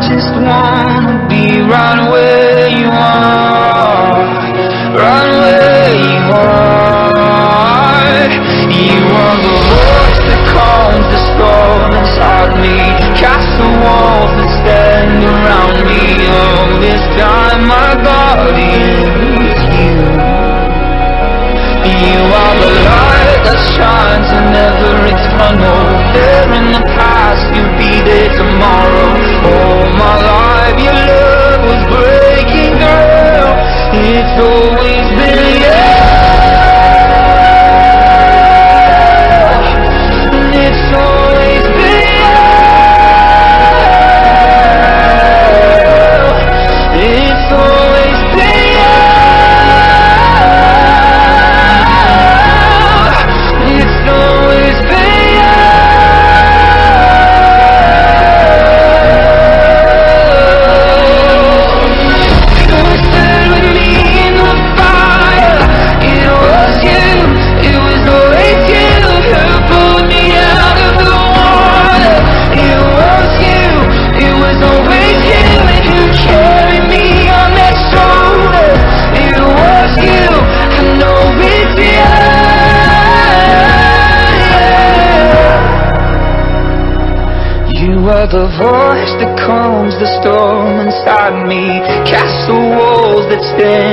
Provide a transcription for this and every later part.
just wanna be right where you are, right where you are. You are the voice that calms the storm inside me, cast the walls that stand around me. All this time my guardian is you. You are the light that shines in every tunnel. There in the past, you'll be there tomorrow. Oh. It's the the voice that calms the storm inside me. Castle walls that stand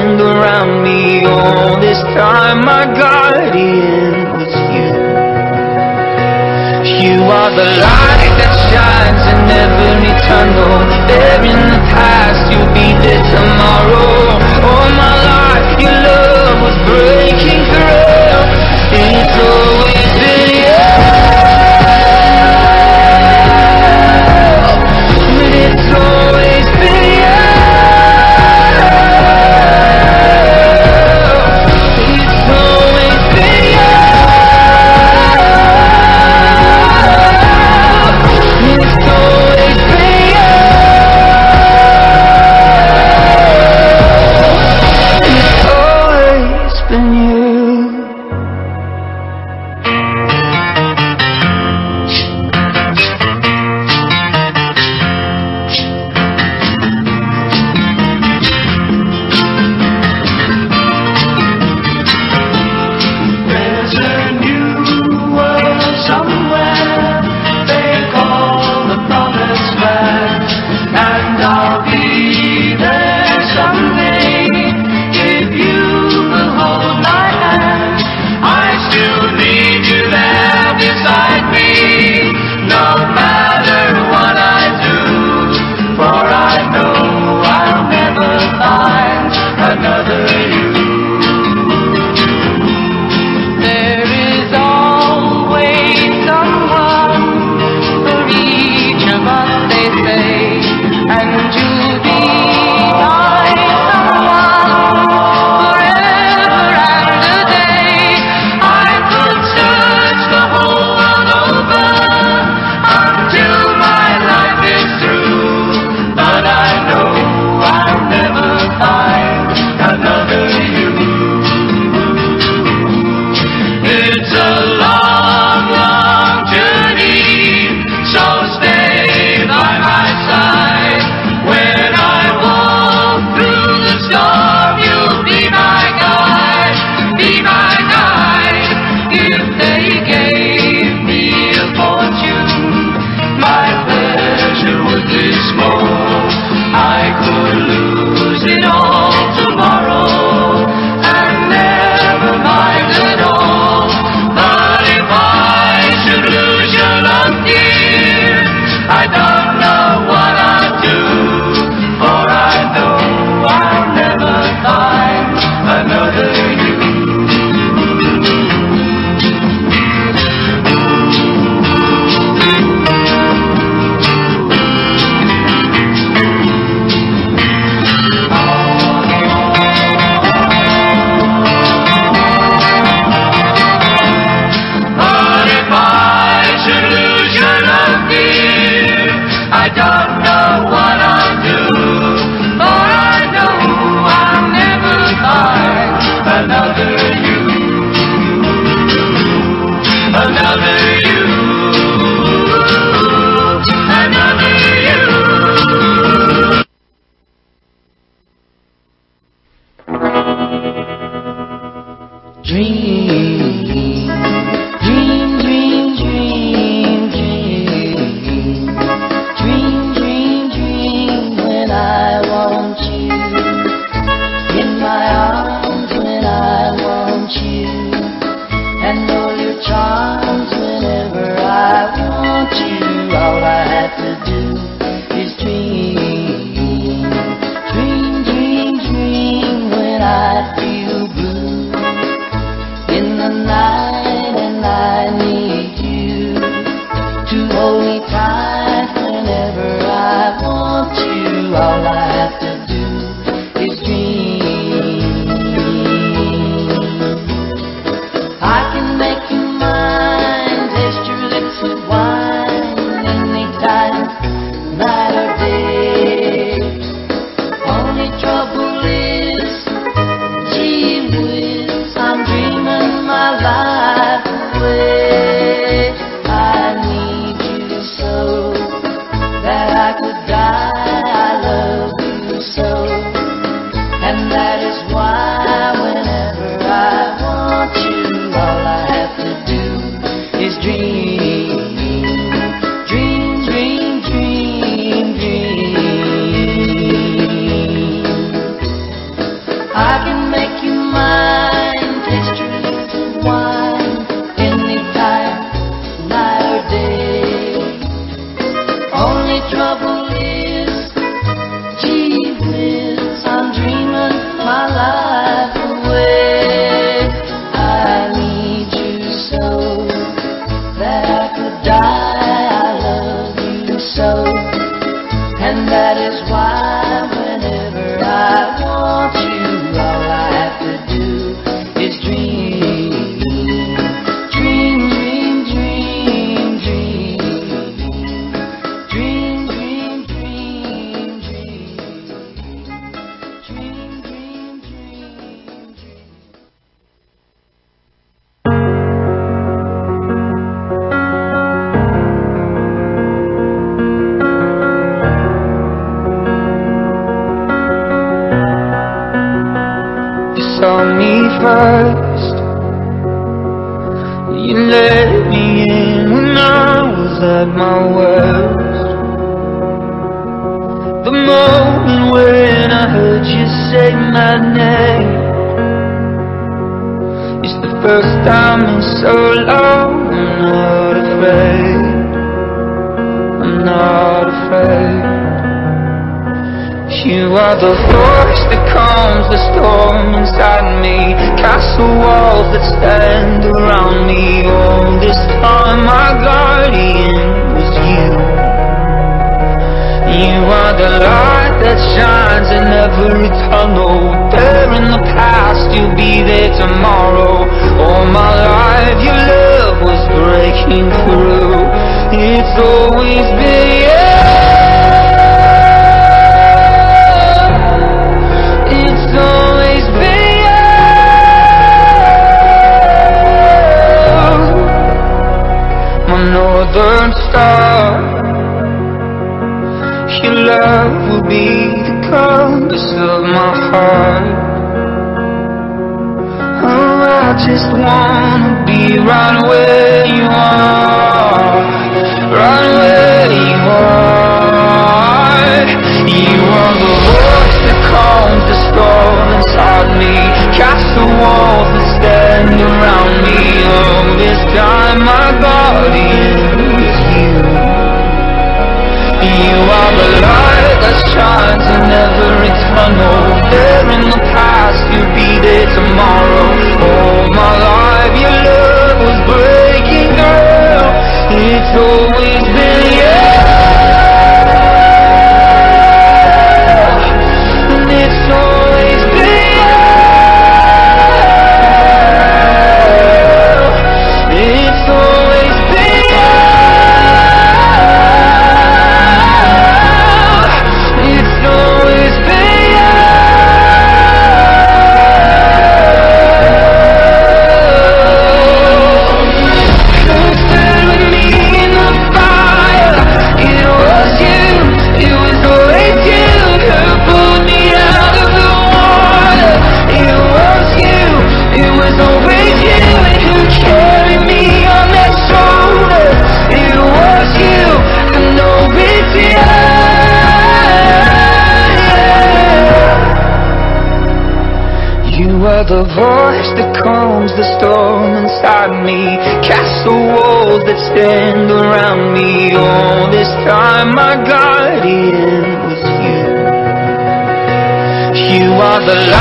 the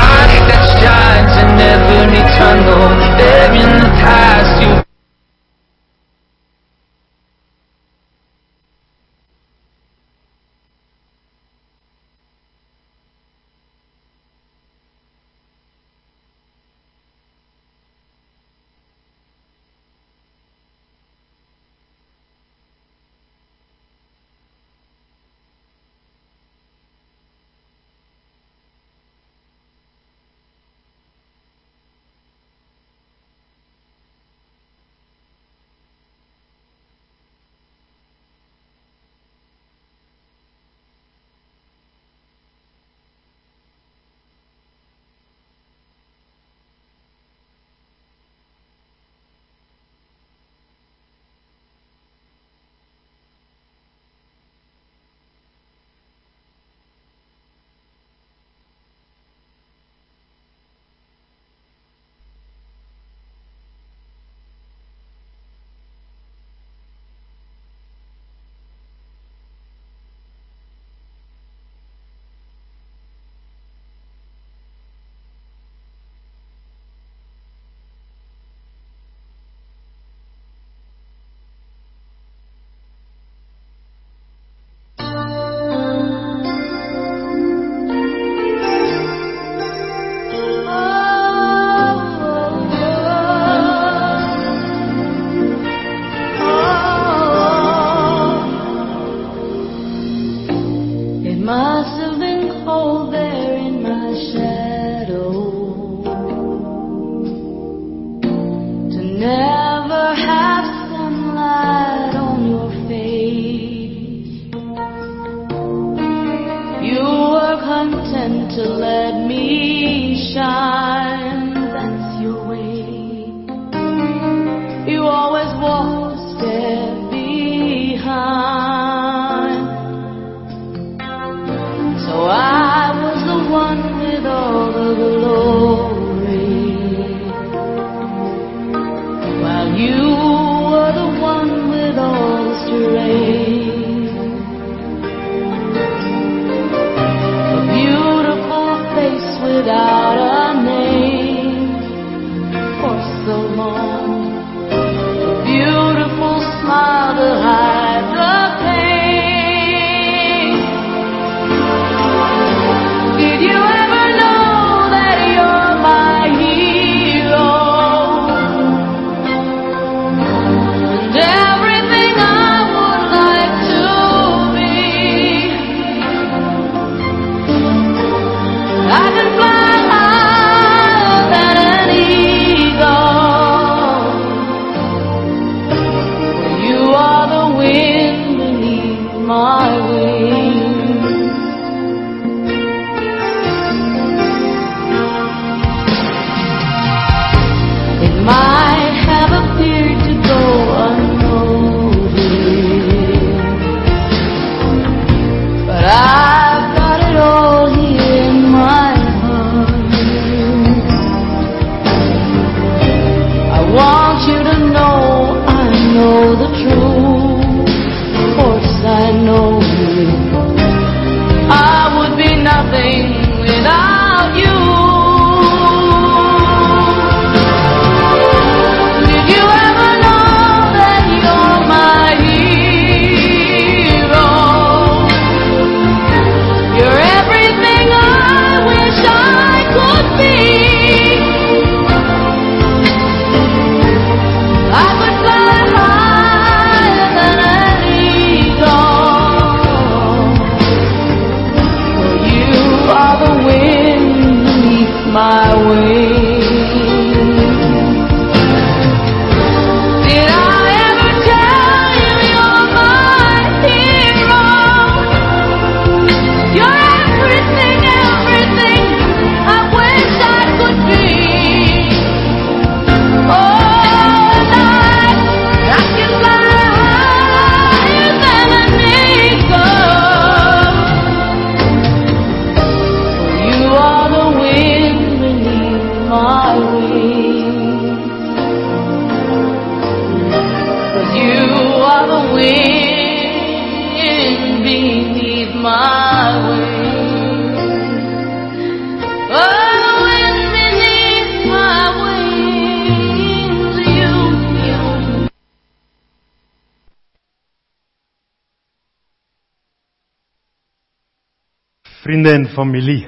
familie.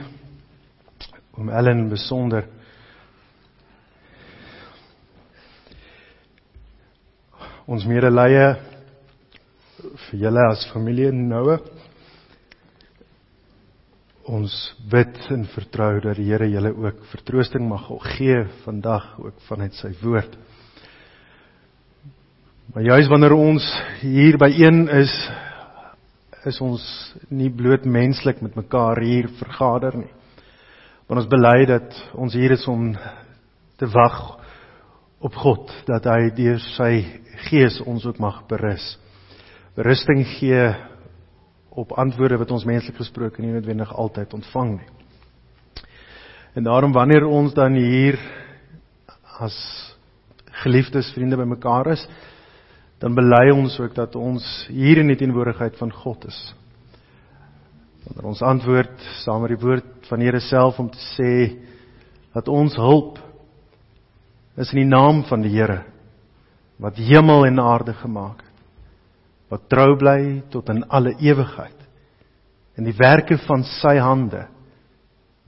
Oom Ellen besonder. Ons medelee vir julle as familie Noue. Ons bid en vertrou dat die Here julle ook vertroosting mag gee vandag ook vanuit sy woord. Maar juis wanneer ons hier by een is, is ons nie bloot menslik met mekaar hier vergader nie. Want ons bely dat ons hier is om te wag op God dat hy deur sy gees ons ook mag berus. Berusting gee op antwoorde wat ons menslik gesproke nie noodwendig altyd ontvang nie. En daarom wanneer ons dan hier as geliefdes vriende bymekaar is, dan bely ons ook dat ons hier in die teenwoordigheid van God is. Wanneer ons antwoord saam met die woord van Here self om te sê dat ons hulp is in die naam van die Here wat hemel en aarde gemaak het wat trou bly tot in alle ewigheid en die werke van sy hande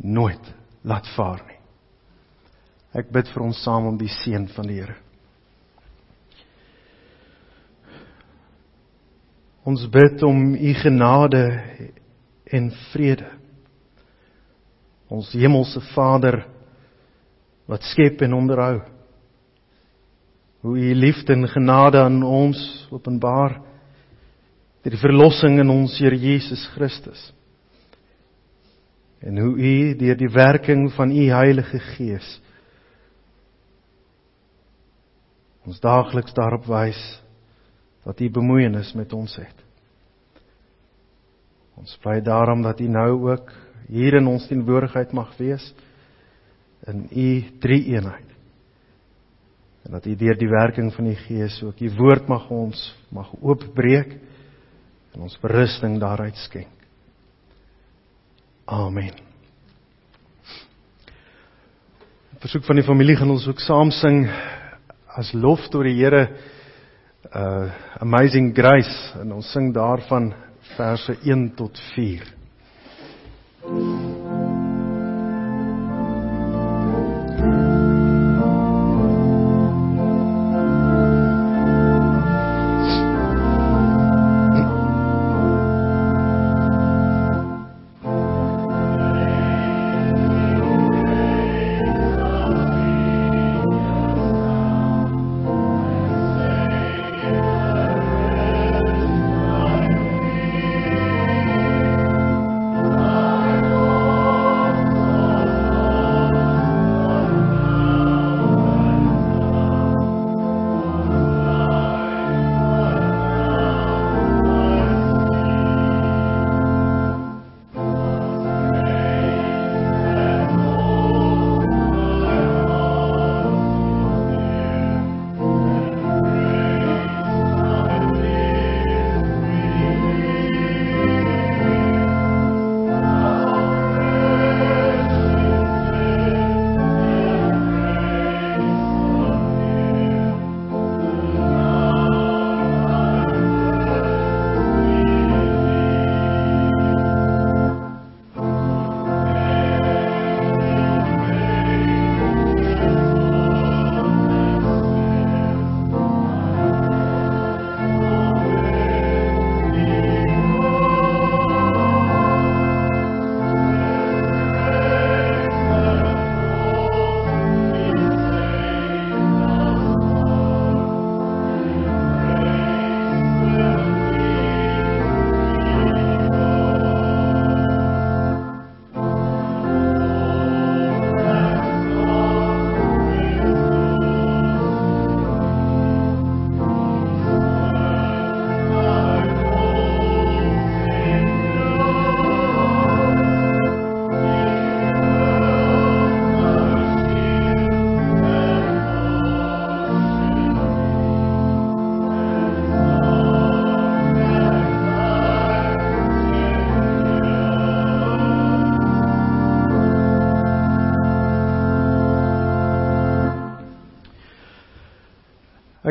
nooit laat vaar nie. Ek bid vir ons saam om die seën van die Here. Ons bid om u genade en vrede. Ons hemelse Vader wat skep en onderhou. Hoe u liefde en genade aan ons openbaar deur die verlossing in ons Here Jesus Christus. En hoe U deur die werking van U Heilige Gees ons daagliks daarop wys dat U bemoeienis met ons het. Ons bly daarom dat U nou ook hier in ons teenwoordigheid mag wees in U drie eenheid. En dat U deur die werking van U Gees ook U woord mag ons mag oopbreek en ons berusting daaruit skenk. Amen. Op versoek van die familie gaan ons ook saam sing as lof tot die Here uh Amazing Grace en ons sing daarvan verse 1 tot 4.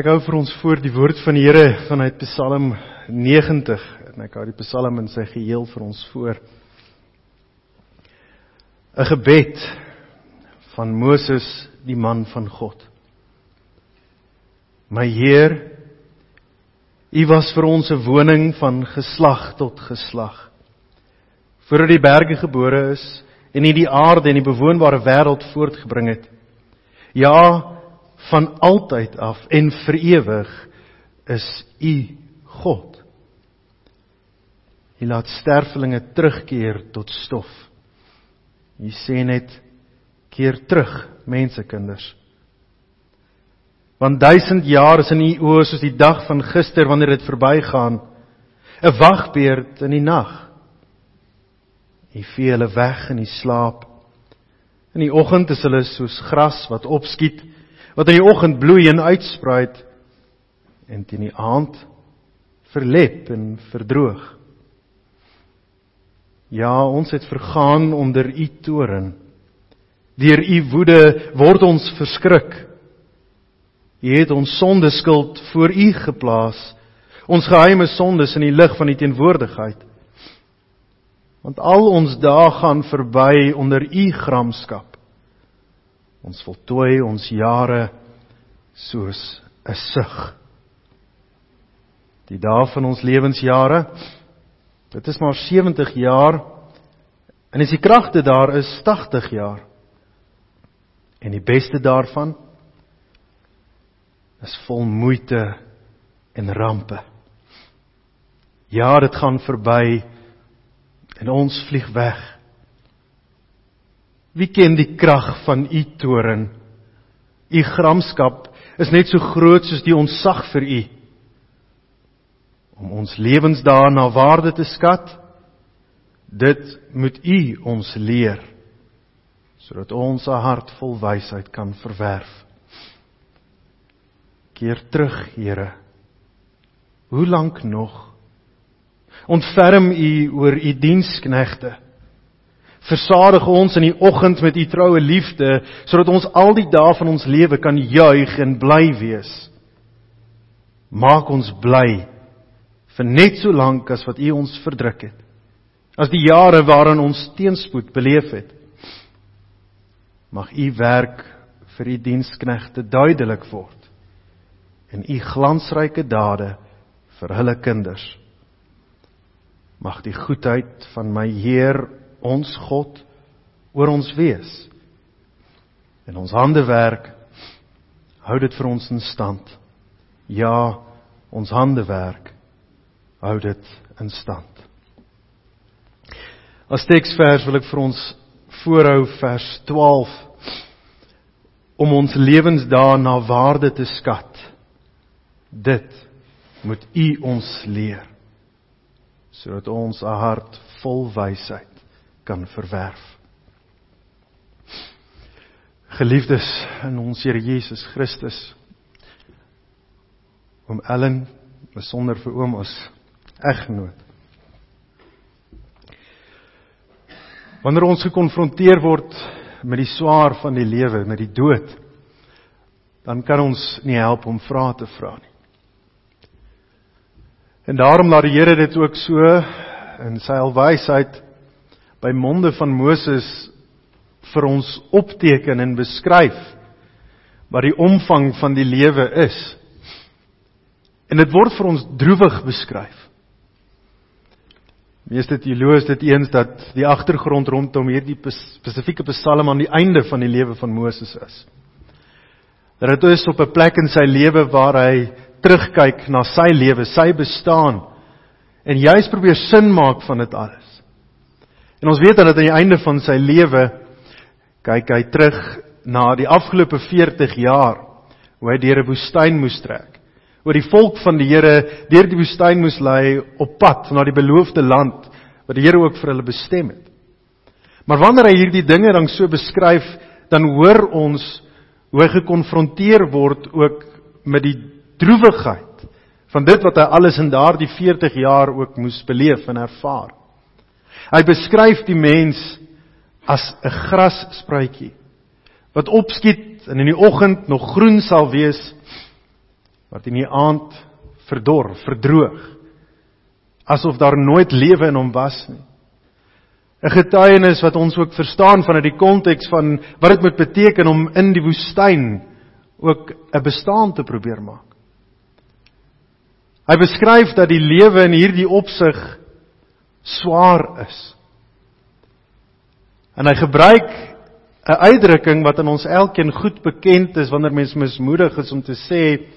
Ek hou vir ons voor die woord van die Here vanuit Psalm 90 en ek hou die Psalm in sy geheel vir ons voor. 'n gebed van Moses, die man van God. My Heer, U was vir ons 'n woning van geslag tot geslag. Voordat die berge gebore is en U die aarde en die bewoonbare wêreld voortgebring het. Ja, van altyd af en vir ewig is U God. U laat sterwelinge terugkeer tot stof. U sê net keer terug, mensekinders. Want duisend jaar is in u oë soos die dag van gister wanneer dit verbygaan, 'n wagbeerd in die nag. U vee hulle weg in die slaap. In die oggend is hulle soos gras wat opskiet, wat in die oggend bloei en uitspruit en teen die aand verlep en verdroog. Ja, ons het vergaan onder u toren. Deur u woede word ons verskrik. U het ons sondeskuld voor u geplaas. Ons geheime sondes in die lig van u teenwoordigheid. Want al ons dae gaan verby onder u gramskap. Ons voltooi ons jare soos 'n sug. Die dae van ons lewensjare Dit is maar 70 jaar en as die kragte daar is 80 jaar. En die beste daarvan is vol moeite en rampe. Ja, dit gaan verby en ons vlieg weg. Wie ken die krag van u toren? U gramskap is net so groot soos die onsag vir u om ons lewensdae na waarde te skat. Dit moet U ons leer sodat ons 'n hart vol wysheid kan verwerf. Keer terug, Here. Hoe lank nog? Ontferm U oor U diensknegte. Versadig ons in die oggend met U troue liefde sodat ons al die dae van ons lewe kan juig en bly wees. Maak ons bly vir net so lank as wat U ons verdruk het. As die jare waarin ons teenspoed beleef het. Mag U werk vir U diensknegte duidelik word en U glansryke dade vir hulle kinders. Mag die goedheid van my Heer ons God oor ons wees. En ons hande werk hou dit vir ons in stand. Ja, ons hande werk hou dit in stand. As teksvers wil ek vir ons voorhou vers 12 om ons lewensdae na waarde te skat. Dit moet U ons leer sodat ons 'n hart vol wysheid kan verwerf. Geliefdes in ons Here Jesus Christus. Om Ellen besonder vir oom ons eggenoot. Wanneer ons gekonfronteer word met die swaar van die lewe, met die dood, dan kan ons nie help om vrae te vra nie. En daarom laat die Here dit ook so in sy alwysheid by monde van Moses vir ons opteken en beskryf wat die omvang van die lewe is. En dit word vir ons droewig beskryf. Meeste teoloë is dit eens dat die agtergrond rondom hierdie spesifieke Psalm aan die einde van die lewe van Moses is. Dat dit is op 'n plek in sy lewe waar hy terugkyk na sy lewe, sy bestaan en juis probeer sin maak van dit alles. En ons weet dan dat aan die einde van sy lewe kyk hy terug na die afgelope 40 jaar hoe hy deur 'n woestyn moes trek oor die volk van die Here deur die woestyn moes lei op pad na die beloofde land wat die Here ook vir hulle bestem het. Maar wanneer hy hierdie dinge dan so beskryf, dan hoor ons hoe hy gekonfronteer word ook met die droewigheid van dit wat hy alles in daardie 40 jaar ook moes beleef en ervaar. Hy beskryf die mens as 'n grasspruitjie wat opskiet en in die oggend nog groen sal wees wat in die aand verdor, verdroog. Asof daar nooit lewe in hom was nie. 'n getuienis wat ons ook verstaan vanuit die konteks van wat dit moet beteken om in die woestyn ook 'n bestaan te probeer maak. Hy beskryf dat die lewe in hierdie opsig swaar is. En hy gebruik 'n uitdrukking wat aan ons elkeen goed bekend is wanneer mens mismoedig is om te sê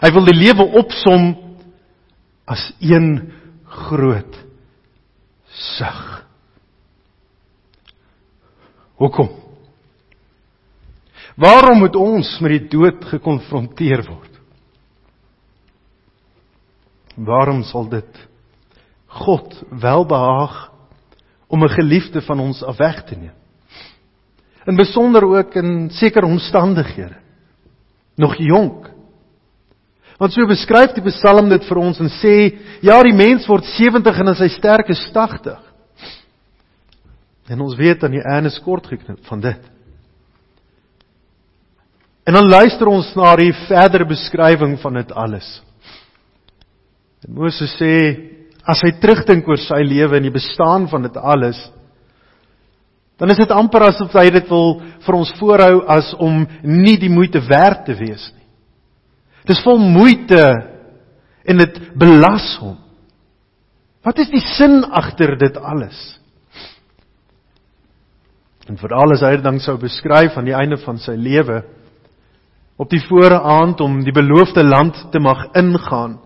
hy wil die lewe opsom as een groot sug. Hoekom? Waarom moet ons met die dood gekonfronteer word? Waarom sal dit God welbehaag om 'n geliefde van ons af weg te neem? In besonder ook in sekere omstandighede. Nog jonk. Want so beskryf die Psalm dit vir ons en sê, ja, die mens word 70 en in sy sterk is 80. En ons weet aan die einde kort geknip van dit. En dan luister ons na die verdere beskrywing van dit alles. En Moses sê as hy terugdink oor sy lewe en die bestaan van dit alles, dan is dit amper asof hy dit wil vir ons voorhou as om nie die moeite werd te wees nie. Dis vol moeite en dit belas hom. Wat is die sin agter dit alles? En veral as hy dit dan sou beskryf aan die einde van sy lewe op die vooraand om die beloofde land te mag ingaan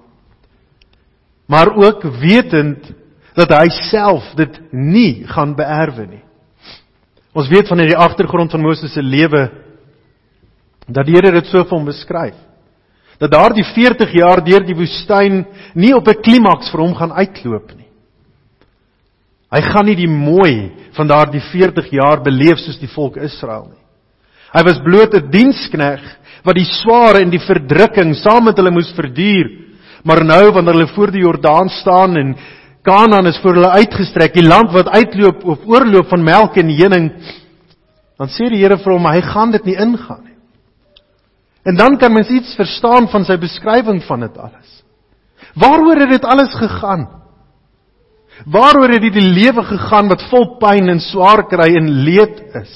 maar ook wetend dat hy self dit nie gaan beerwe nie. Ons weet van hierdie agtergrond van Moses se lewe dat die Here dit so vir hom beskryf. Dat daardie 40 jaar deur die woestyn nie op 'n klimaks vir hom gaan uitloop nie. Hy gaan nie die mooi van daardie 40 jaar beleef soos die volk Israel nie. Hy was bloot 'n dienskneg wat die swaar en die verdrukking saam met hulle moes verduur Maar nou wanneer hulle voor die Jordaan staan en Kanaan is voor hulle uitgestrek, die land wat uitloop of oorloop van melk en honing, dan sê die Here vir hom hy gaan dit nie ingaan nie. En dan kan mens iets verstaan van sy beskrywing van dit alles. Waaroor het dit alles gegaan? Waaroor het die lewe gegaan wat vol pyn en swaar kry en leed is?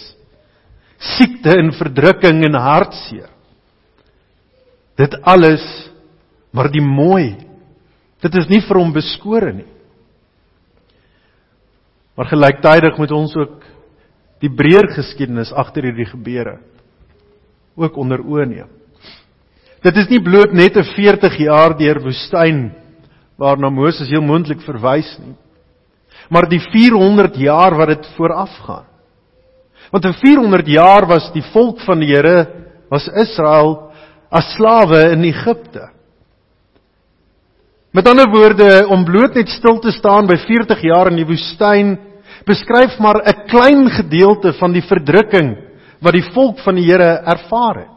Siekte en verdrukking en hartseer. Dit alles maar die mooi. Dit is nie vir hom beskore nie. Maar gelyktydig moet ons ook die breër geskiedenis agter hierdie gebeure ook onder oë neem. Dit is nie bloot net 'n 40 jaar deur woestyn waarna Moses heel moontlik verwys nie. Maar die 400 jaar wat dit voorafgaan. Want in 400 jaar was die volk van die Here was Israel as slawe in Egipte. Met ander woorde, om bloot net stil te staan by 40 jaar in die woestyn beskryf maar 'n klein gedeelte van die verdrukking wat die volk van die Here ervaar het.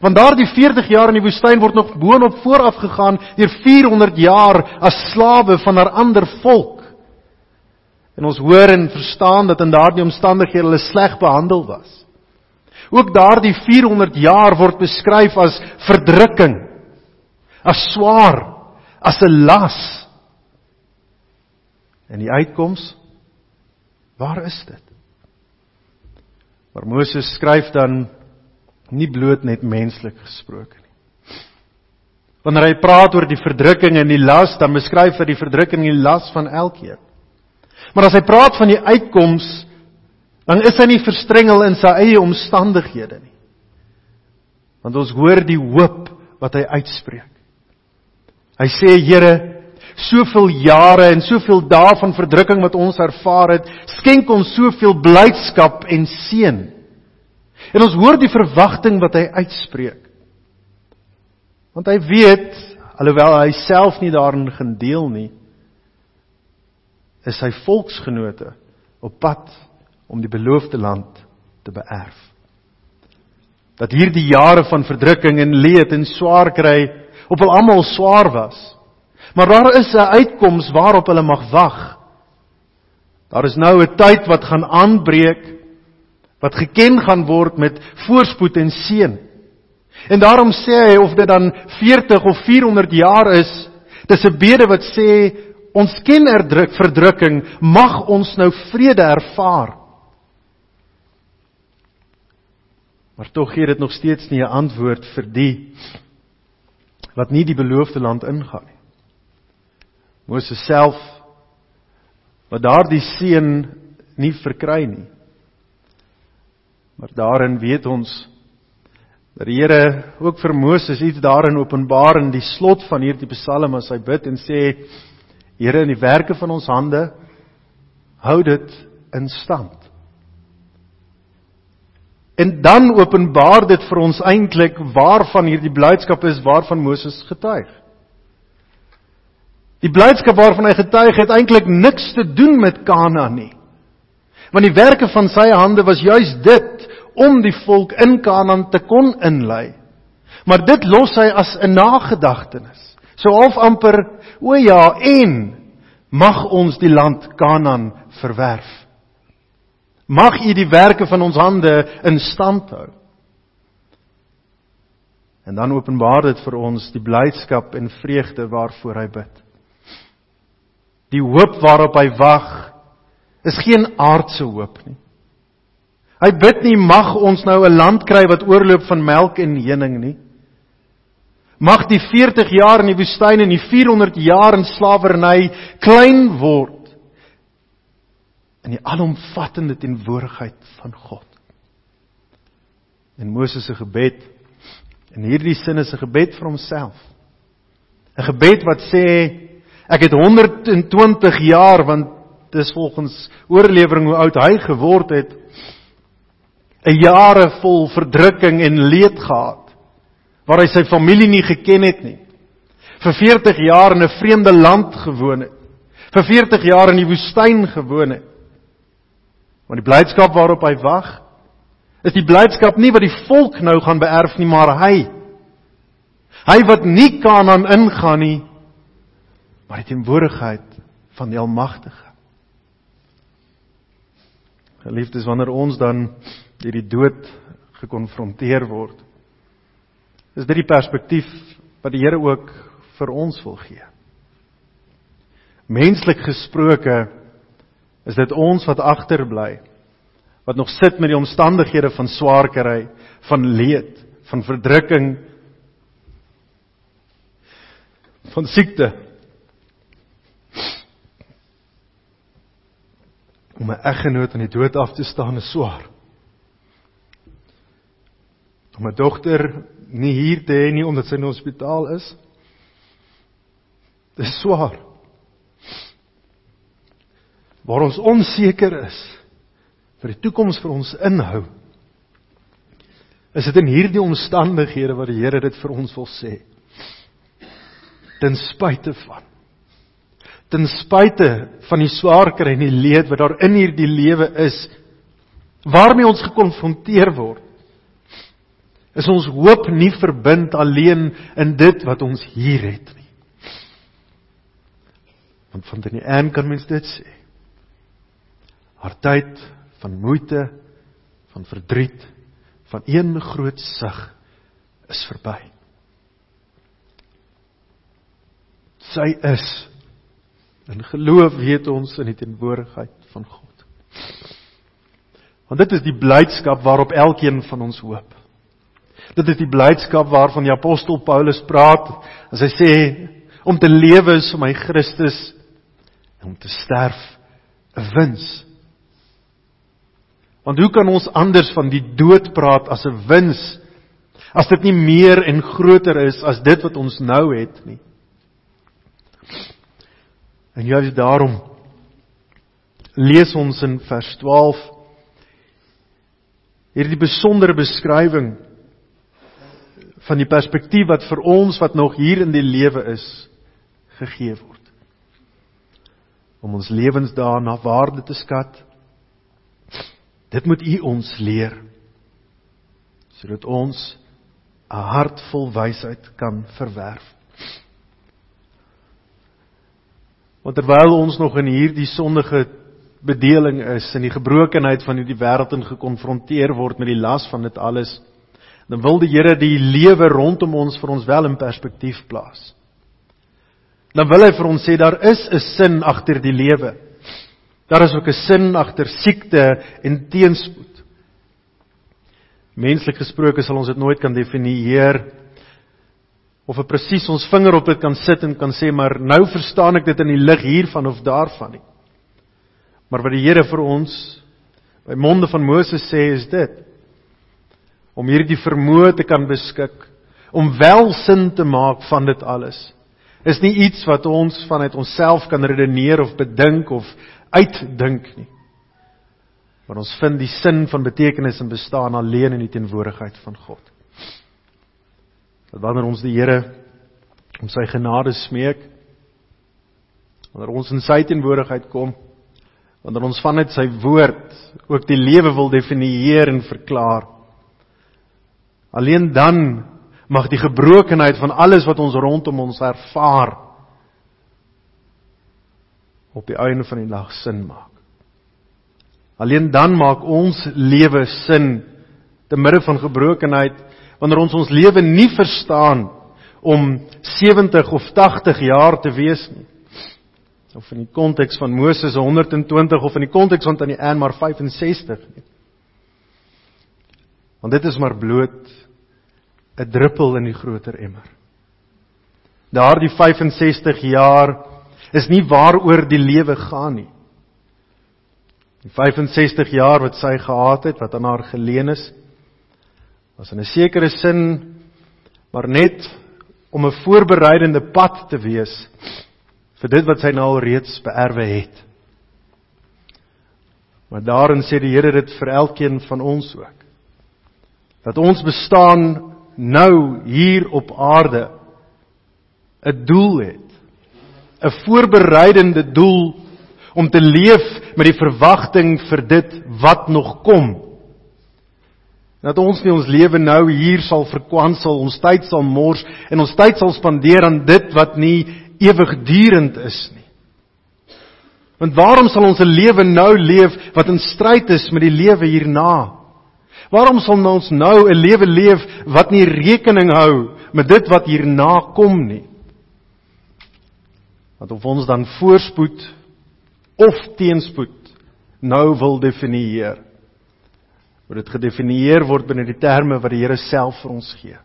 Want daardie 40 jaar in die woestyn word nog boonop vooraf gegaan deur 400 jaar as slawe van 'n ander volk. En ons hoor en verstaan dat in daardie omstandighede hulle sleg behandel was. Ook daardie 400 jaar word beskryf as verdrukking, as swaar as 'n las. En die uitkoms waar is dit? Maar Moses skryf dan nie bloot net menslik gesproke nie. Wanneer hy praat oor die verdrukking en die las, dan beskryf hy die verdrukking en die las van elkeen. Maar as hy praat van die uitkoms, dan is hy nie verstrengel in sy eie omstandighede nie. Want ons hoor die hoop wat hy uitspreek. Hy sê Here, soveel jare en soveel dae van verdrukking wat ons ervaar het, skenk ons soveel blydskap en seën. En ons hoor die verwagting wat hy uitspreek. Want hy weet, alhoewel hy self nie daarin gedeel nie, is sy volksgenote op pad om die beloofde land te beerf. Dat hierdie jare van verdrukking en leed en swaar kry op hulle almal swaar was. Maar daar is 'n uitkoms waarop hulle mag wag. Daar is nou 'n tyd wat gaan aanbreek wat geken gaan word met voorspoed en seën. En daarom sê hy of dit dan 40 of 400 jaar is, dis 'n bede wat sê Ons ken erdruk verdrukking, mag ons nou vrede ervaar. Maar tog gee dit nog steeds nie 'n antwoord vir die wat nie die beloofde land ingaan nie. Moses self wat daardie seën nie verkry nie. Maar daarin weet ons dat die Here ook vir Moses iets daarin openbaar in die slot van hierdie Psalm as hy bid en sê Here in die werke van ons hande hou dit in stand. En dan openbaar dit vir ons eintlik waarvan hierdie blydskap is waarvan Moses getuig. Die blydskap waarvan hy getuig het eintlik niks te doen met Kanaan nie. Want die werke van sy hande was juis dit om die volk in Kanaan te kon inlei. Maar dit los hy as 'n nagedagtenis. So half amper, o ja, en mag ons die land Kanaan verwerf. Mag U die werke van ons hande in stand hou. En dan openbaar dit vir ons die blydskap en vreugde waarvoor hy bid. Die hoop waarop hy wag is geen aardse hoop nie. Hy bid nie mag ons nou 'n land kry wat oorloop van melk en honing nie. Mag die 40 jaar in die woestyn en die 400 jaar in slawerny klein word in die alomvattende teenwoordigheid van God. En Moses se gebed in hierdie sin is 'n gebed vir homself. 'n Gebed wat sê ek het 120 jaar want dis volgens oorlewering hoe oud hy geword het 'n jare vol verdrukking en leed gehad waar hy sy familie nie geken het nie. Vir 40 jaar in 'n vreemde land gewoon het. Vir 40 jaar in die woestyn gewoon het. Want die blydskap waarop hy wag, is die blydskap nie wat die volk nou gaan beerf nie, maar hy. Hy wat nie Kanaan ingaan nie, maar die teenwoordigheid van die Almagtige. Geliefdes, wanneer ons dan deur die dood gekonfronteer word, is dit die perspektief wat die Here ook vir ons wil gee. Menslik gesproke is dit ons wat agterbly wat nog sit met die omstandighede van swaar kry, van leed, van verdrukking, van siekte. Om 'n eggenoot aan die dood af te staan is swaar. Om 'n dogter nie hier te hê nie omdat sy in die hospitaal is. Dis swaar waar ons onseker is vir die toekoms vir ons inhou. Is dit in hierdie omstandighede wat die Here dit vir ons wil sê? Ten spyte van ten spyte van die swaar kry en die leed wat daar in hierdie lewe is waarmee ons gekonfronteer word is ons hoop nie verbind alleen in dit wat ons hier het nie want van die een kan mens dit sê Haar tyd van moeite, van verdriet, van een groot sug is verby. Sy is in geloof weet ons in die teenwoordigheid van God. Want dit is die blydskap waarop elkeen van ons hoop. Dit is die blydskap waarvan die apostel Paulus praat as hy sê om te lewe is vir my Christus en om te sterf 'n wins Want hoe kan ons anders van die dood praat as 'n wins as dit nie meer en groter is as dit wat ons nou het nie? En juist daarom lees ons in vers 12 hierdie besondere beskrywing van die perspektief wat vir ons wat nog hier in die lewe is gegee word. Om ons lewensdae na waarde te skat Dit moet U ons leer sodat ons 'n hart vol wysheid kan verwerf. Want terwyl ons nog in hierdie sondige bedeling is in die gebrokenheid van hierdie wêreld en gekonfronteer word met die las van dit alles, dan wil die Here die lewe rondom ons vir ons wel in perspektief plaas. dan wil hy vir ons sê daar is 'n sin agter die lewe. Daar is ook 'n sin agter siekte en teenspoed. Menslik gesproke sal ons dit nooit kan definieer of 'n presies ons vinger op dit kan sit en kan sê maar nou verstaan ek dit in die lig hiervan of daarvan nie. Maar wat die Here vir ons by monde van Moses sê is dit om hierdie vermoë te kan beskik om wel sin te maak van dit alles is nie iets wat ons vanuit onsself kan redeneer of bedink of uitdink nie. Maar ons vind die sin van betekenis en bestaan alleen in die teenwoordigheid van God. Dat wanneer ons die Here om sy genade smeek, wanneer ons in sy teenwoordigheid kom, wanneer ons vanuit sy woord ook die lewe wil definieer en verklaar, alleen dan mag die gebrokenheid van alles wat ons rondom ons ervaar op die einde van die dag sin maak. Alleen dan maak ons lewe sin te midde van gebrokenheid wanneer ons ons lewe nie verstaan om 70 of 80 jaar te wees nie. Of in die konteks van Moses 120 of in die konteks van tannie Anne maar 65 nie. Want dit is maar bloot 'n druppel in die groter emmer. Daardie 65 jaar is nie waaroor die lewe gaan nie. Die 65 jaar wat sy gehad het, wat aan haar geleen is, was in 'n sekere sin maar net om 'n voorbereidende pad te wees vir dit wat sy nou al reeds beerwe het. Maar daarin sê die Here dit vir elkeen van ons ook. Dat ons bestaan nou hier op aarde 'n doel het. 'n Voorbereidende doel om te leef met die verwagting vir dit wat nog kom. Dat ons nie ons lewe nou hier sal verkwansel, ons tyd sal mors en ons tyd sal spandeer aan dit wat nie ewigdurend is nie. Want waarom sal ons 'n lewe nou leef wat in stryd is met die lewe hierna? Waarom sal ons nou 'n lewe leef wat nie rekening hou met dit wat hierna kom nie? Want of ons dan voorspoed of teenspoed nou wil definieer. Word dit gedefinieer word binne die terme wat die Here self vir ons gee.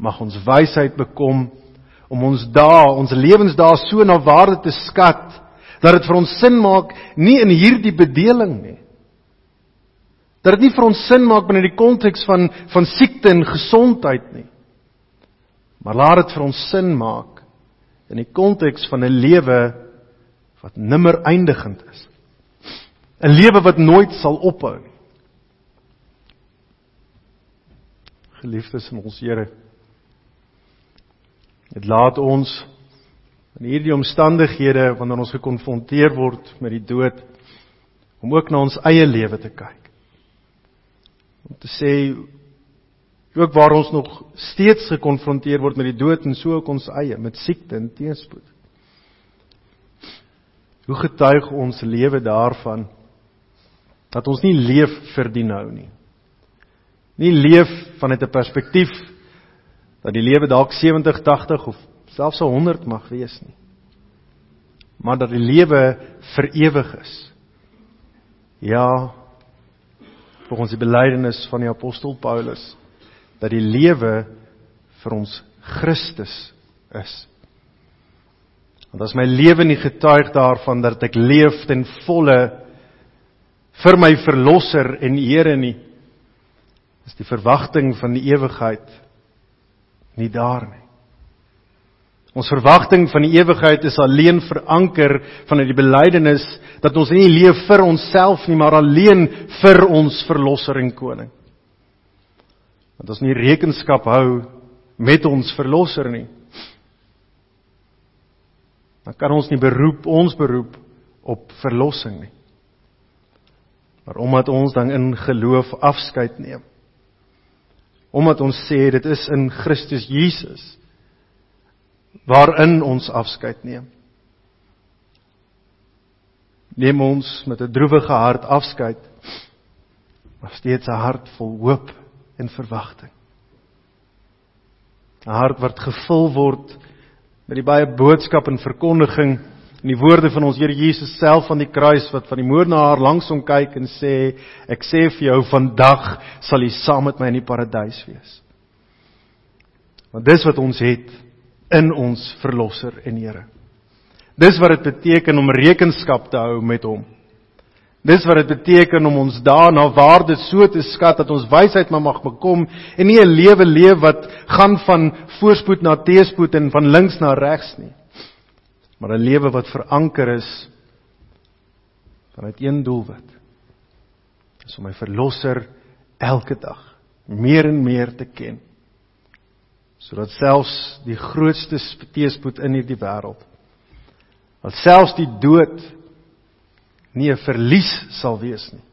Mag ons wysheid bekom om ons dae, ons lewensdae so na waarde te skat dat dit vir ons sin maak nie in hierdie bedeling nie Dat dit nie vir ons sin maak binne die konteks van van siekte en gesondheid nie. Maar laat dit vir ons sin maak in die konteks van 'n lewe wat nimmer eindigend is. 'n Lewe wat nooit sal ophou nie. Geliefdes in ons Here. Dit laat ons in hierdie omstandighede wanneer ons gekonfronteer word met die dood om ook na ons eie lewe te kyk om te sê ook waar ons nog steeds gekonfronteer word met die dood en so ook ons eie met siekte en teenspoed. Hoe getuig ons lewe daarvan dat ons nie leef vir die nou nie. Nie leef vanuit 'n perspektief dat die lewe dalk 70, 80 of selfs 100 mag wees nie. Maar dat die lewe vir ewig is. Ja, volgens die belydenis van die apostel Paulus dat die lewe vir ons Christus is. Want as my lewe nie getuig daarvan dat ek leef ten volle vir my verlosser en Here nie, is die verwagting van die ewigheid nie daar nie. Ons verwagting van die ewigheid is alleen veranker vanuit die belydenis dat ons nie leef vir onsself nie, maar alleen vir ons verlosser en koning. Dat ons nie rekenskap hou met ons verlosser nie. Dan kan ons nie beroep ons beroep op verlossing nie. Maar omdat ons dan in geloof afskeid neem. Omdat ons sê dit is in Christus Jesus waarin ons afskeid neem. Neem ons met 'n droewige hart afskeid, maar steeds 'n hart vol hoop en verwagting. 'n Hart wat gevul word met die baie boodskap en verkondiging en die woorde van ons Here Jesus self van die kruis wat van die moordenaar langs hom kyk en sê ek sê vir jou vandag sal jy saam met my in die paradys wees. Want dis wat ons het in ons verlosser en Here. Dis wat dit beteken om rekenskap te hou met hom. Dis wat dit beteken om ons daarna waarde so te skat dat ons wysheid maar mag bekom en nie 'n lewe leef wat gaan van voorspoed na teëspoed en van links na regs nie. Maar 'n lewe wat veranker is vanuit een doelwit. Dis om my verlosser elke dag meer en meer te ken. Sodat selfs die grootste teëspoed in hierdie wêreld, al selfs die dood nie 'n verlies sal wees nie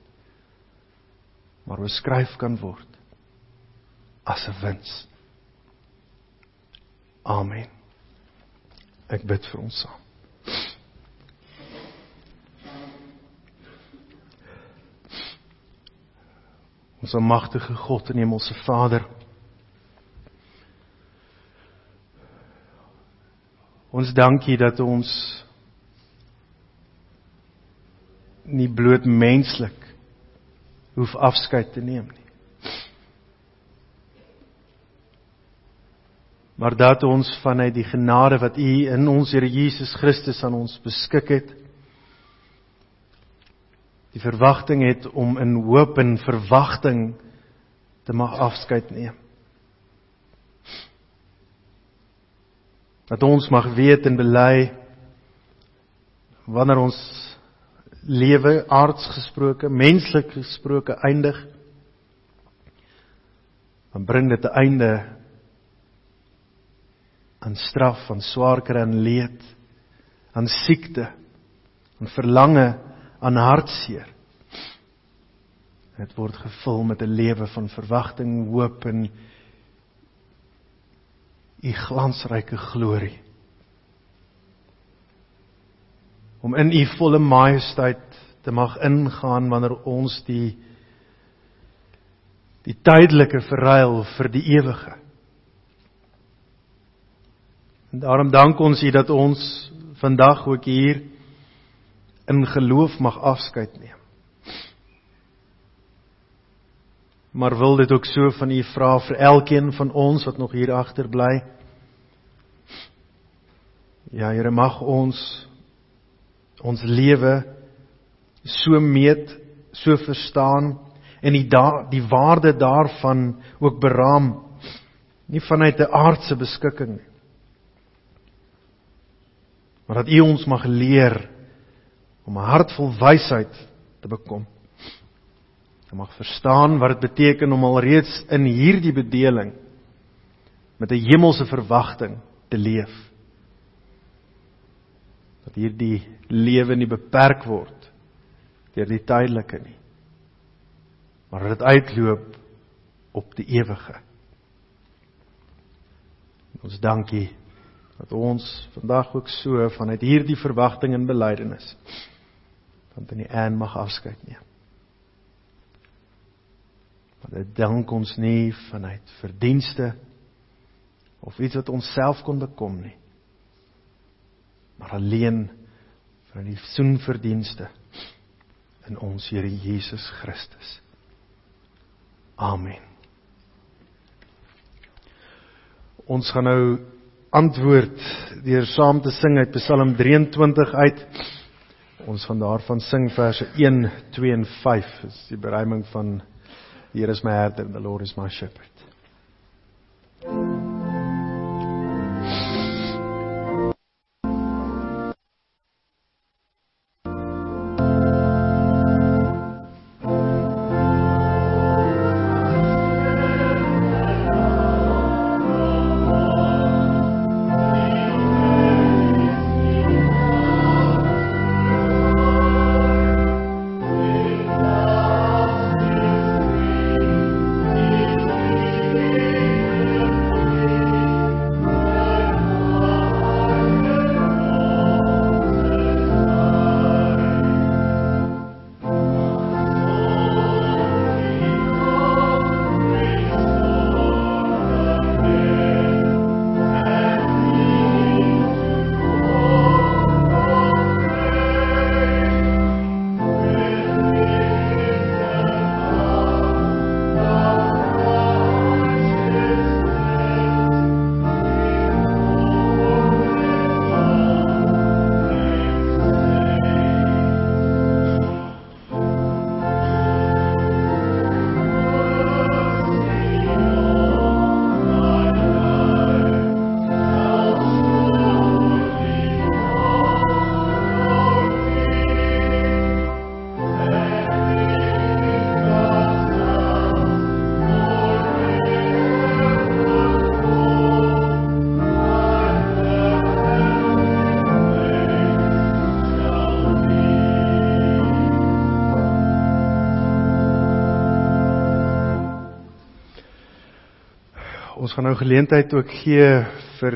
maar beskryf kan word as 'n wins. Amen. Ek bid vir ons saam. Ons almagtige God en Hemelse Vader. Ons dankie dat ons nie bloot menslik hoef afskeid te neem nie. Maar dat ons vanuit die genade wat U in ons Here Jesus Christus aan ons beskik het, die verwagting het om in hoop en verwagting te mag afskeid neem. Dat ons mag weet en bely wanneer ons lewe aards gesproke, menslik gesproke eindig, dan bring dit 'n einde aan straf, aan swaar kry en leed, aan siekte, aan verlange, aan hartseer. Dit word gevul met 'n lewe van verwagting, hoop en u glansryke glorie. Om in u volle majesteit te mag ingaan wanneer ons die die tydelike verruil vir die ewige. En daarom dank ons U dat ons vandag ook hier in geloof mag afskeid neem. Maar wil dit ook so van U vra vir elkeen van ons wat nog hier agter bly? Ja, Here, mag ons ons lewe so meet, so verstaan en die da, die waarde daarvan ook beraam nie vanuit 'n aardse beskikking nie. Maar dat U ons mag leer om 'n hart vol wysheid te bekom. Om mag verstaan wat dit beteken om alreeds in hierdie bedeling met 'n hemelse verwagting te leef dat hierdie lewe nie beperk word deur die tydelike nie maar dit uitloop op die ewige. Ons dankie dat ons vandag ook so vanuit hierdie verwagting en belydenis van in die een mag afskeid neem. Maar dit dank ons nie vanuit verdienste of iets wat ons self kon bekom nie maar alleen van die soenverdienste in ons Here Jesus Christus. Amen. Ons gaan nou antwoord deur saam te sing uit Psalm 23 uit. Ons gaan daarvan sing verse 1, 2 en 5. Dis die beruiming van Here is my herder, the Lord is my shepherd. Thank gaan nou geleentheid ook gee vir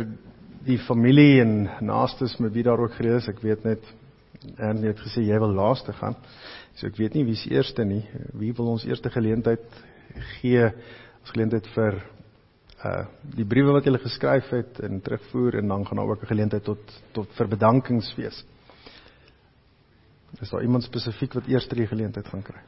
die familie en naastes met wie daar ook gerede is. Ek weet net Ernie het gesê jy wil laaste gaan. So ek weet nie wie's eerste nie. Wie wil ons eerste geleentheid gee as geleentheid vir uh die briewe wat jy geskryf het en terugvoer en dan gaan daar ook 'n geleentheid tot tot vir bedankingsfees. Is daar iemand spesifiek wat eers die geleentheid gaan kry?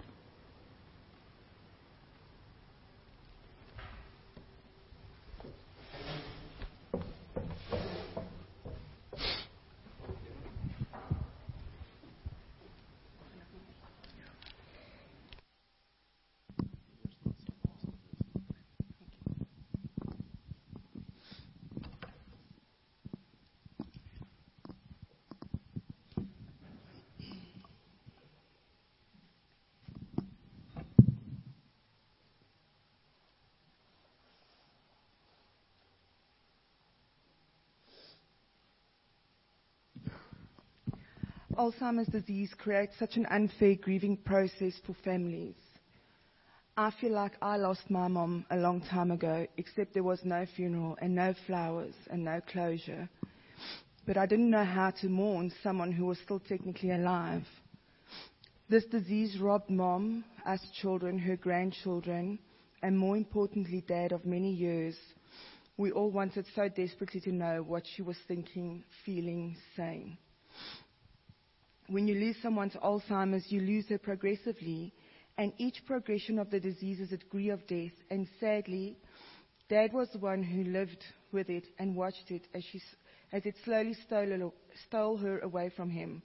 Alzheimer's disease creates such an unfair grieving process for families. I feel like I lost my mom a long time ago, except there was no funeral and no flowers and no closure. But I didn't know how to mourn someone who was still technically alive. This disease robbed mom, us children, her grandchildren, and more importantly, dad of many years. We all wanted so desperately to know what she was thinking, feeling, saying when you lose someone to Alzheimer's, you lose her progressively, and each progression of the disease is a degree of death. And sadly, Dad was the one who lived with it and watched it as, she, as it slowly stole, stole her away from him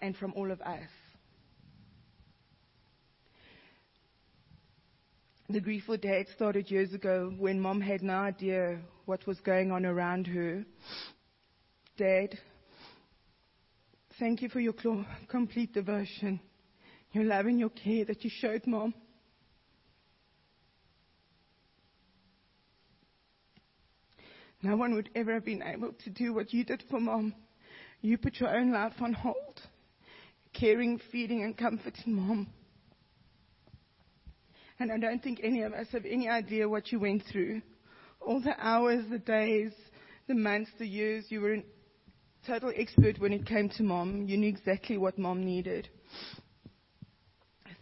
and from all of us. The grief for Dad started years ago when Mom had no idea what was going on around her. Dad, Thank you for your complete devotion, your love and your care that you showed, Mom. No one would ever have been able to do what you did for Mom. You put your own life on hold, caring, feeding, and comforting Mom. And I don't think any of us have any idea what you went through. All the hours, the days, the months, the years, you were an total expert when it came to mom. You knew exactly what mom needed.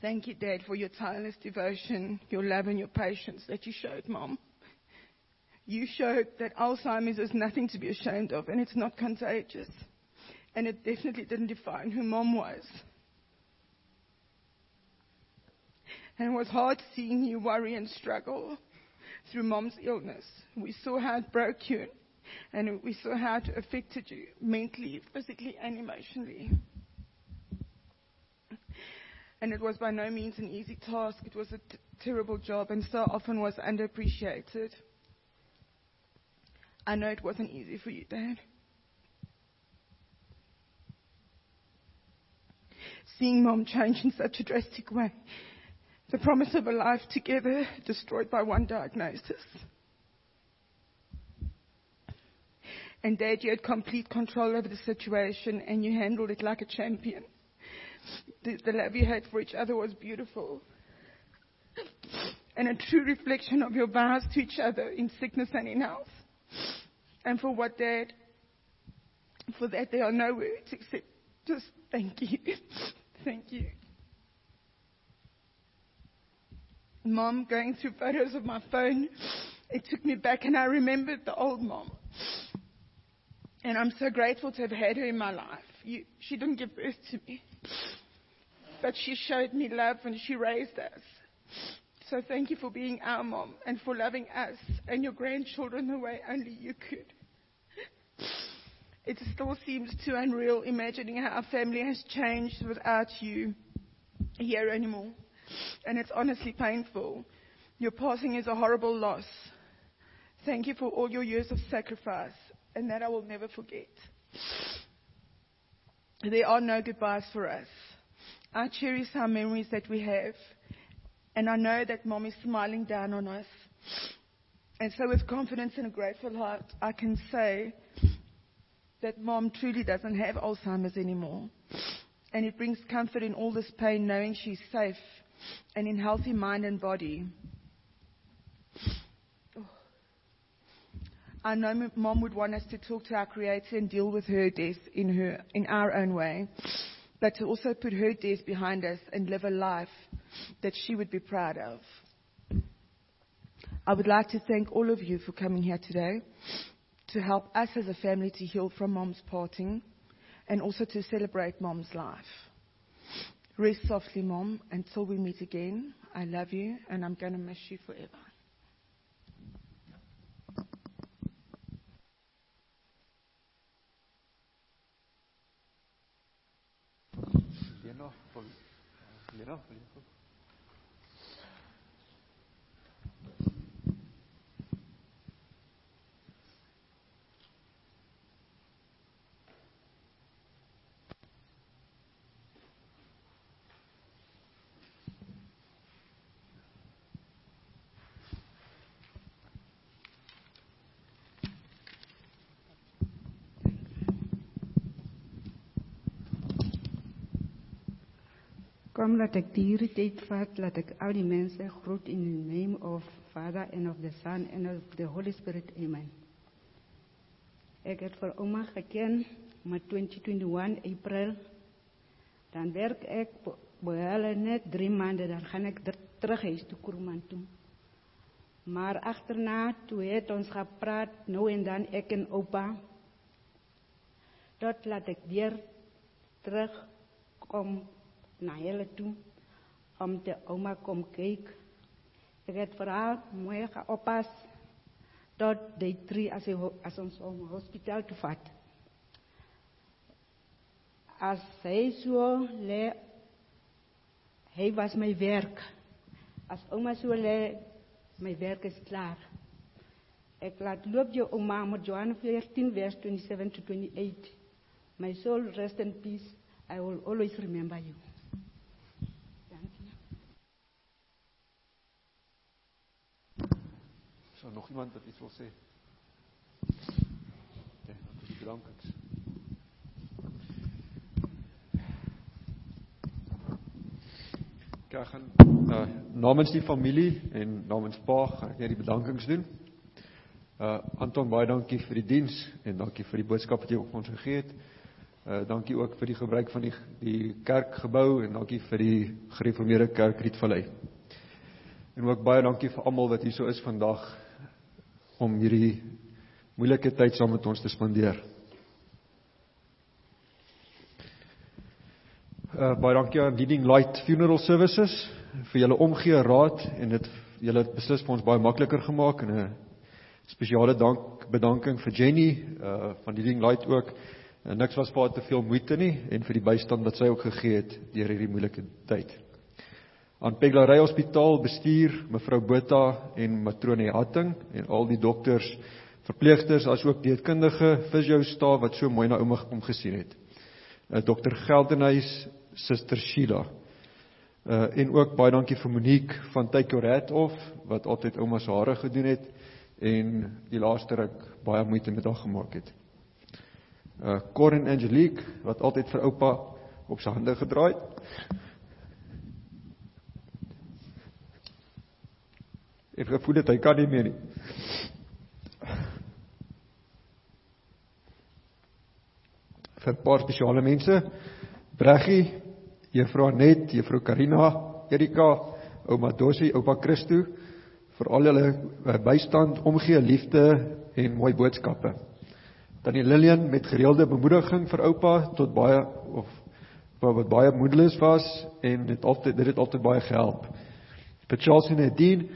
Thank you, Dad, for your tireless devotion, your love, and your patience that you showed mom. You showed that Alzheimer's is nothing to be ashamed of, and it's not contagious. And it definitely didn't define who mom was. And it was hard seeing you worry and struggle through mom's illness. We saw how it broke you and we saw how it affected you mentally, physically, and emotionally. And it was by no means an easy task. It was a t- terrible job and so often was underappreciated. I know it wasn't easy for you, Dad. Seeing mom change in such a drastic way, the promise of a life together destroyed by one diagnosis. And Dad, you had complete control over the situation and you handled it like a champion. The, the love you had for each other was beautiful. And a true reflection of your vows to each other in sickness and in health. And for what, Dad, for that there are no words except just thank you. thank you. Mom, going through photos of my phone, it took me back and I remembered the old mom. And I'm so grateful to have had her in my life. You, she didn't give birth to me, but she showed me love and she raised us. So thank you for being our mom and for loving us and your grandchildren the way only you could. It still seems too unreal imagining how our family has changed without you here anymore. And it's honestly painful. Your passing is a horrible loss. Thank you for all your years of sacrifice and that I will never forget. There are no goodbyes for us. I cherish our memories that we have, and I know that Mom is smiling down on us. And so, with confidence and a grateful heart, I can say that Mom truly doesn't have Alzheimer's anymore. And it brings comfort in all this pain knowing she's safe and in healthy mind and body. I know mom would want us to talk to our creator and deal with her death in her in our own way, but to also put her death behind us and live a life that she would be proud of. I would like to thank all of you for coming here today to help us as a family to heal from mom's parting and also to celebrate mom's life. Rest softly, mom, until we meet again. I love you and I'm going to miss you forever. Lena, Kom laat ek hierdie tyd vat, laat ek al die mense groet in the name of Father and of the Son and of the Holy Spirit. Amen. Ek het vir ouma geken met 2021 April. Dan werk ek b- by hulle net drie maande, dan gaan ek ter- terug huis toe Kroeman toe. Maar achterna, toe het ons gepraat, nou en dan ek en opa, dat laat ek weer terugkom na hulle toe om te ouma kom kyk. Ek het vir haar mooi geoppas tot day 3 as, hy, ho- as ons om hospitaal toe vat. As hy so lê, hy was my werk. As ouma so lê, my werk is klaar. Ek laat loop jou ouma met Johannes 14 vers 27 to 28. My soul rest in peace. I will always remember you. Dankie. Is daar nog iemand wat iets wil sê? Ja, dan is die bedankings. Ek gaan uh, namens die familie en namens pa gaan ek net die bedankings doen. Uh Anton baie dankie vir die diens en dankie vir die boodskap wat jy op ons gegee het. Uh dankie ook vir die gebruik van die die kerkgebou en dankie vir die gereformeerde kerk Rietvallei. En ook baie dankie vir almal wat hier so is vandag om hierdie moeilike tyd saam met ons te spandeer. Uh baie dankie aan Leading Light Funeral Services vir julle omgee raad en dit julle het beslis vir ons baie makliker gemaak en 'n spesiale dank bedanking vir Jenny uh van Leading Light ook. Uh, niks was vir haar te veel moeite nie en vir die bystand wat sy ook gegee het deur hierdie moeilike tyd. Aan Peglarey Hospitaal bestuur mevrou Botha en matrone Hatting en al die dokters, verpleegsters asook dieetkundige fisio staf wat so mooi na ouma kom gesien het. Uh, Dr Geldenhuys, Suster Sheila. Uh en ook baie dankie vir Monique van Tykorat of wat altyd ouma se hare gedoen het en die laaste ruk baie moeite met haar gemaak het. Uh Corin Angelique wat altyd vir oupa op sy hande gedraai het. Het gevoel dat hy kan nie meer nie. Vir 'n paar spesiale mense, Breggie, Juffrou Anet, Juffrou Karina, Erika, ouma Dossie, oupa Christo vir al hulle eh, bystand, omgee, liefde en mooi boodskappe. Tannie Lillian met gereelde bemoediging vir oupa tot baie of wat baie moedeloos was en dit altyd dit het altyd baie gehelp. Vir Charles en Nadine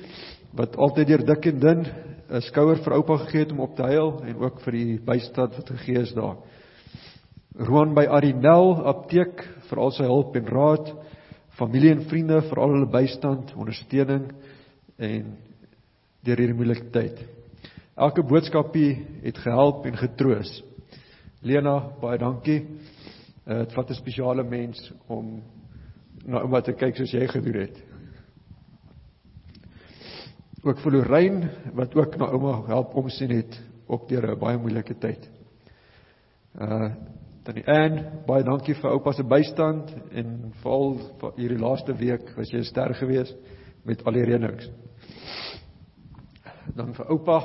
wat altyd deur dik en dun 'n skouer vir oupa gegee het om op te huil en ook vir die bystand wat gegee is daar. Roan by Arinel apteek vir al sy hulp en raad, familie en vriende vir al hulle bystand, ondersteuning en deur hierdie moeilike tyd. Elke boodskapie het gehelp en getroos. Lena, baie dankie. Uh, Dit vat 'n spesiale mens om na ouma te kyk soos jy gedoen het. Ook vir Lorraine wat ook na ouma help omsien het op deur 'n baie moeilike tyd. Uh Tannie Ann, baie dankie vir oupa se bystand en veral vir hierdie laaste week was jy 'n ster gewees met al die reënings. Dan vir oupa.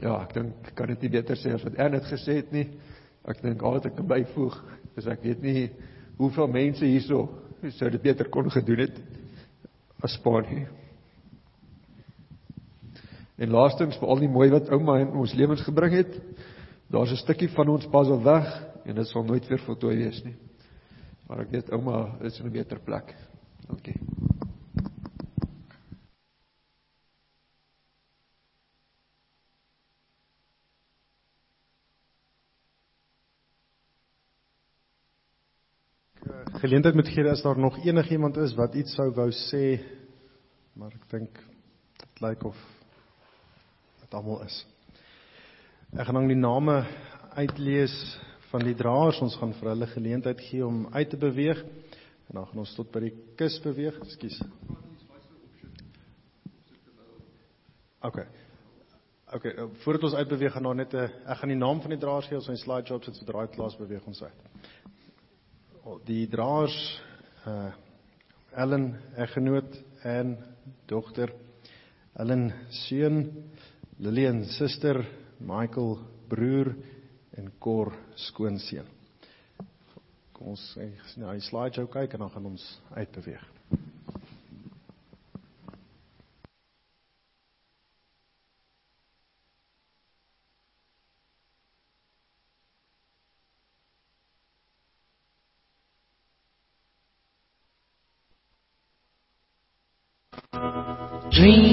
Ja, ek dink kan dit nie beter sê as wat Ann dit gesê het nie. Ek dink al wat ek kan byvoeg is ek weet nie hoeveel mense hierso sou dit beter kon gedoen het as pa nie. En laastens veral die mooi wat ouma in ons lewens gebring het. Daar's 'n stukkie van ons pas al weg en dit sal nooit weer voltooi wees nie. Maar ek weet ouma is in 'n beter plek. Dankie. geleentheid moet gee as daar nog enigiemand is wat iets sou wou sê, maar ek dink dit lyk like of wat almal is. Ek gaan dan die name uitlees van die draers. Ons gaan vir hulle geleentheid gee om uit te beweeg en dan gaan ons tot by die kus beweeg. Ekskuus. OK. OK, eh, voordat ons uitbeweeg gaan daar net 'n ek gaan die naam van die draers gee, ons gaan die slideshow opsit vir daai klas beweeg ons uit. Die draers uh eh, Ellen, eggenoot en dogter, Ellen seun, Lillian suster, Michael broer en Cor skoonseun. Kom ons na nou, die slideshow kyk en dan gaan ons uitbeweeg. Dream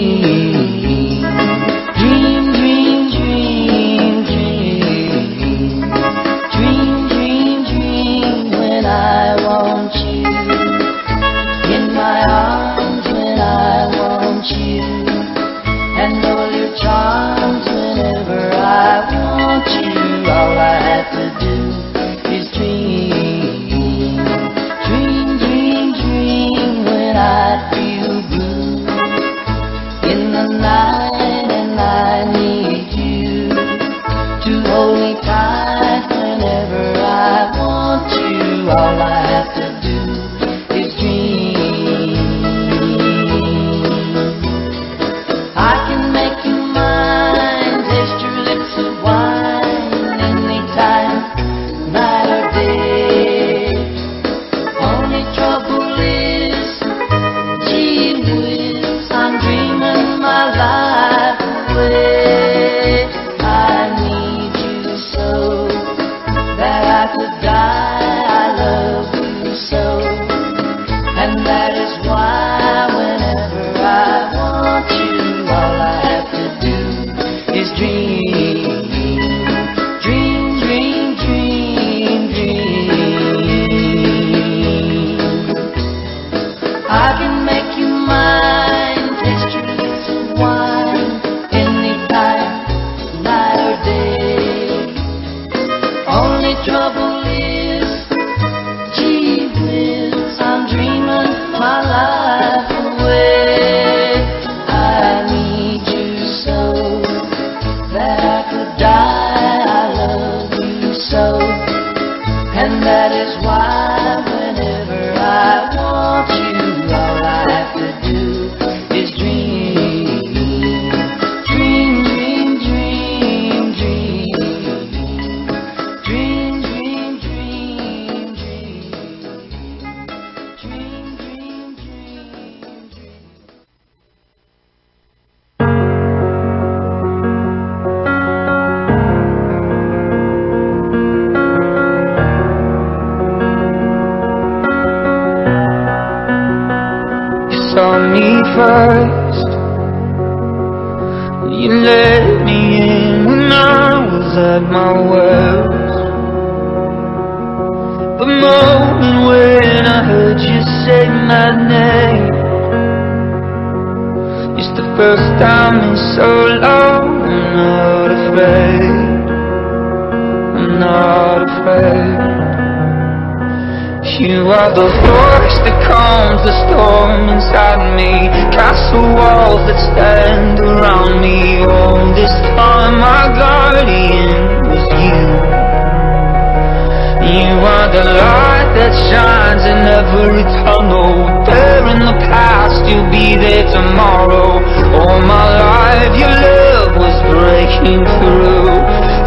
shines in every tunnel. There in the past, you'll be there tomorrow. All my life, your love was breaking through.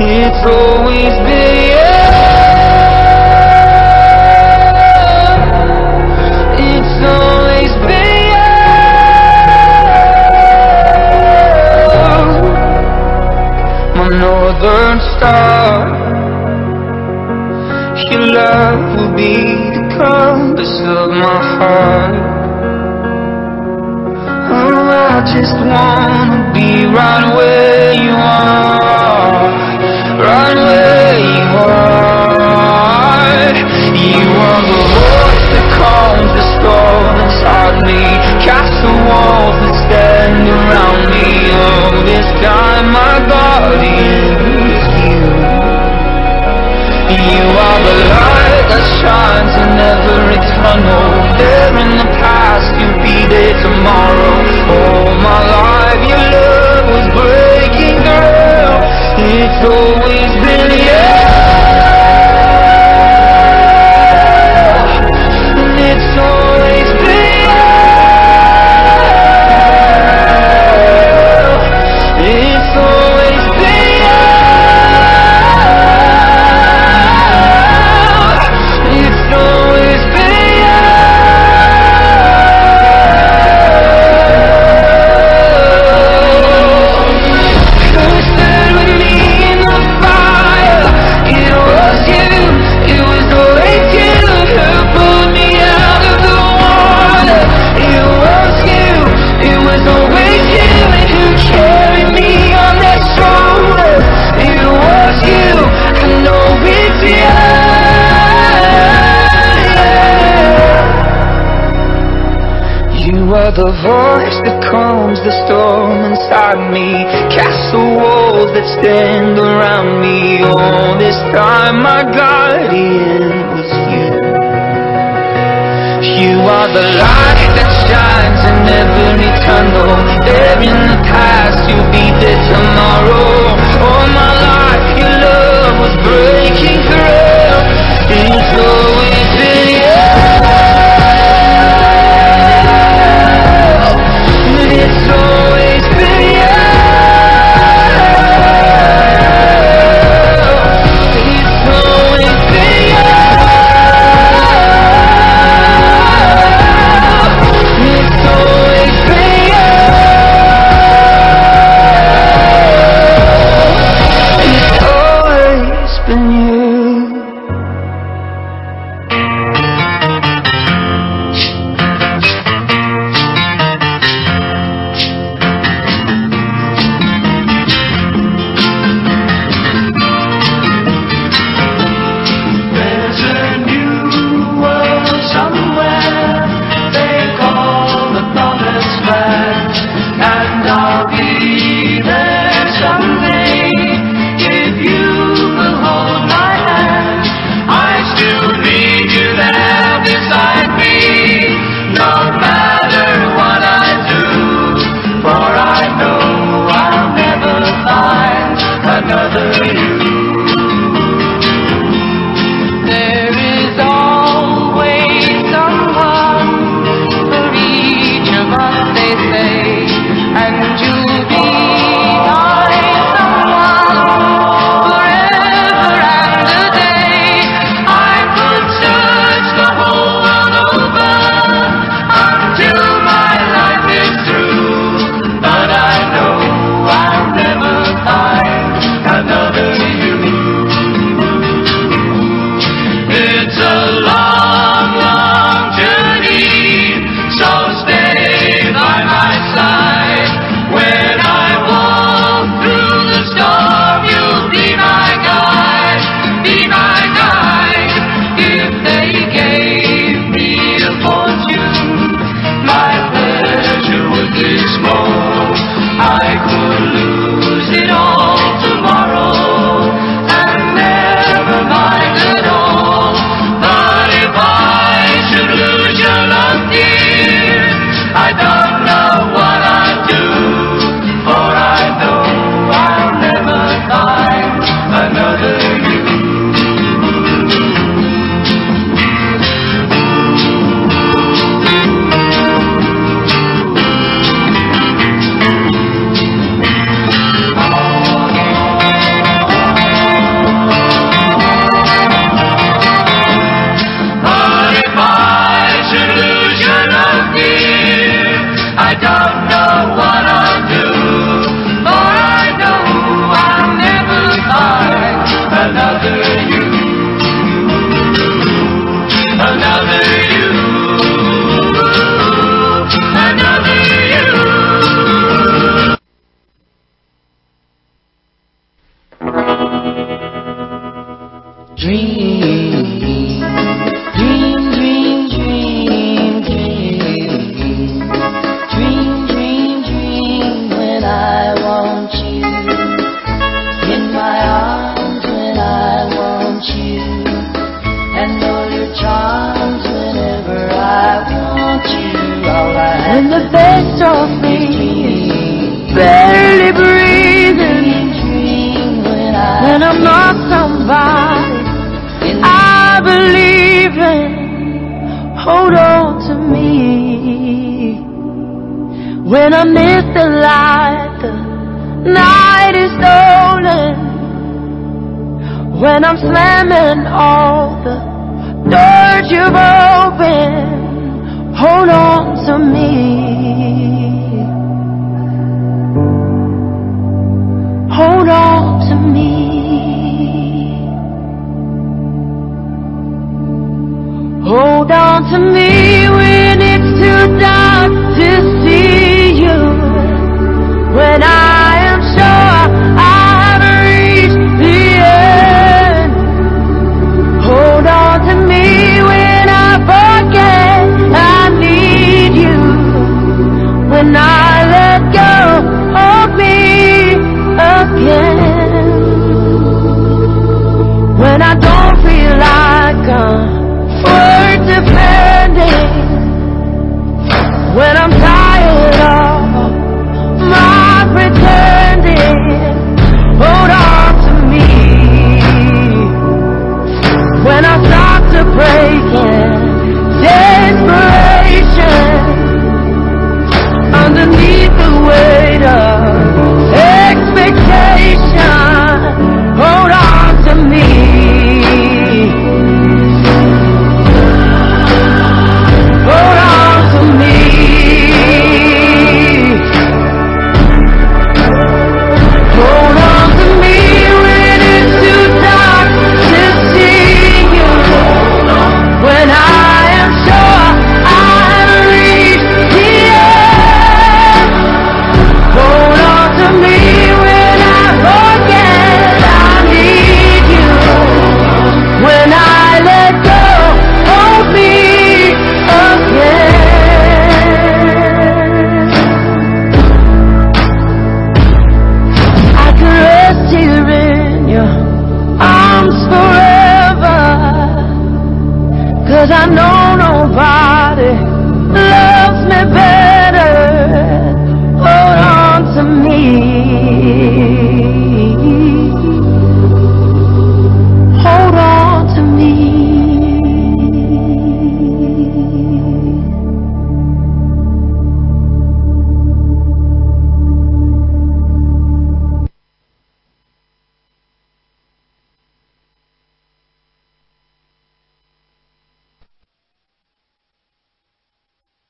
It's always been northern star Your love be the compass of my heart. Oh, I just wanna be right where you are, every tunnel. There in the past, you'll be there tomorrow. All my life, your love was breaking. It's always been you. The voice that calms the storm inside me. Castle walls that stand around me. All this time, my guardian was you. You are the light that shines in every tunnel. There in the past, you'll be there tomorrow.